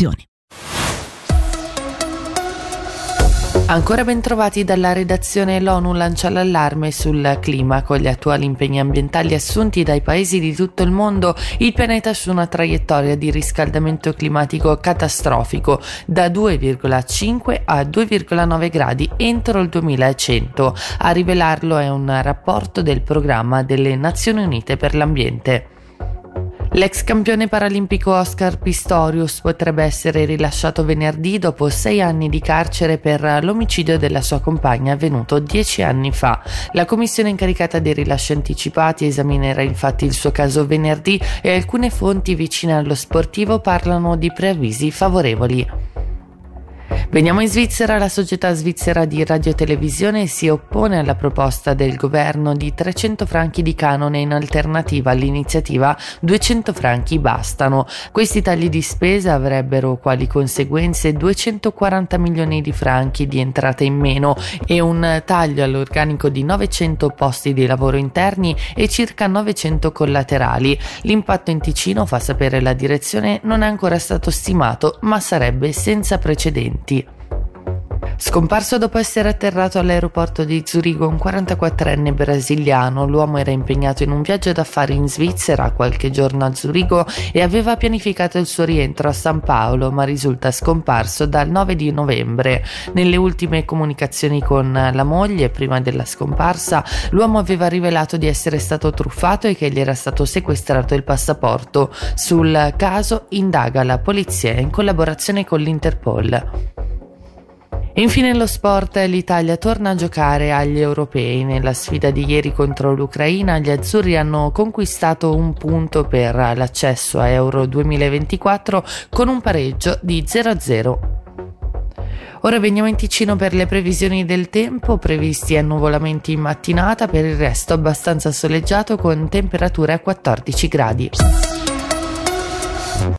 informazioni. Ancora ben trovati dalla redazione l'ONU lancia l'allarme sul clima con gli attuali impegni ambientali assunti dai paesi di tutto il mondo il pianeta su una traiettoria di riscaldamento climatico catastrofico da 2,5 a 2,9 gradi entro il 2100. A rivelarlo è un rapporto del programma delle Nazioni Unite per l'ambiente. L'ex campione paralimpico Oscar Pistorius potrebbe essere rilasciato venerdì dopo sei anni di carcere per l'omicidio della sua compagna avvenuto dieci anni fa. La commissione incaricata dei rilasci anticipati esaminerà infatti il suo caso venerdì e alcune fonti vicine allo sportivo parlano di preavvisi favorevoli. Veniamo in Svizzera, la società svizzera di radiotelevisione si oppone alla proposta del governo di 300 franchi di canone in alternativa all'iniziativa 200 franchi bastano. Questi tagli di spesa avrebbero quali conseguenze 240 milioni di franchi di entrate in meno e un taglio all'organico di 900 posti di lavoro interni e circa 900 collaterali. L'impatto in Ticino, fa sapere la direzione, non è ancora stato stimato, ma sarebbe senza precedenti. 第 Scomparso dopo essere atterrato all'aeroporto di Zurigo un 44enne brasiliano, l'uomo era impegnato in un viaggio d'affari in Svizzera qualche giorno a Zurigo e aveva pianificato il suo rientro a San Paolo, ma risulta scomparso dal 9 di novembre. Nelle ultime comunicazioni con la moglie, prima della scomparsa, l'uomo aveva rivelato di essere stato truffato e che gli era stato sequestrato il passaporto. Sul caso indaga la polizia in collaborazione con l'Interpol. Infine lo sport, l'Italia torna a giocare agli europei. Nella sfida di ieri contro l'Ucraina gli azzurri hanno conquistato un punto per l'accesso a Euro 2024 con un pareggio di 0-0. Ora veniamo in Ticino per le previsioni del tempo, previsti annuvolamenti in mattinata, per il resto abbastanza soleggiato con temperature a 14 gradi.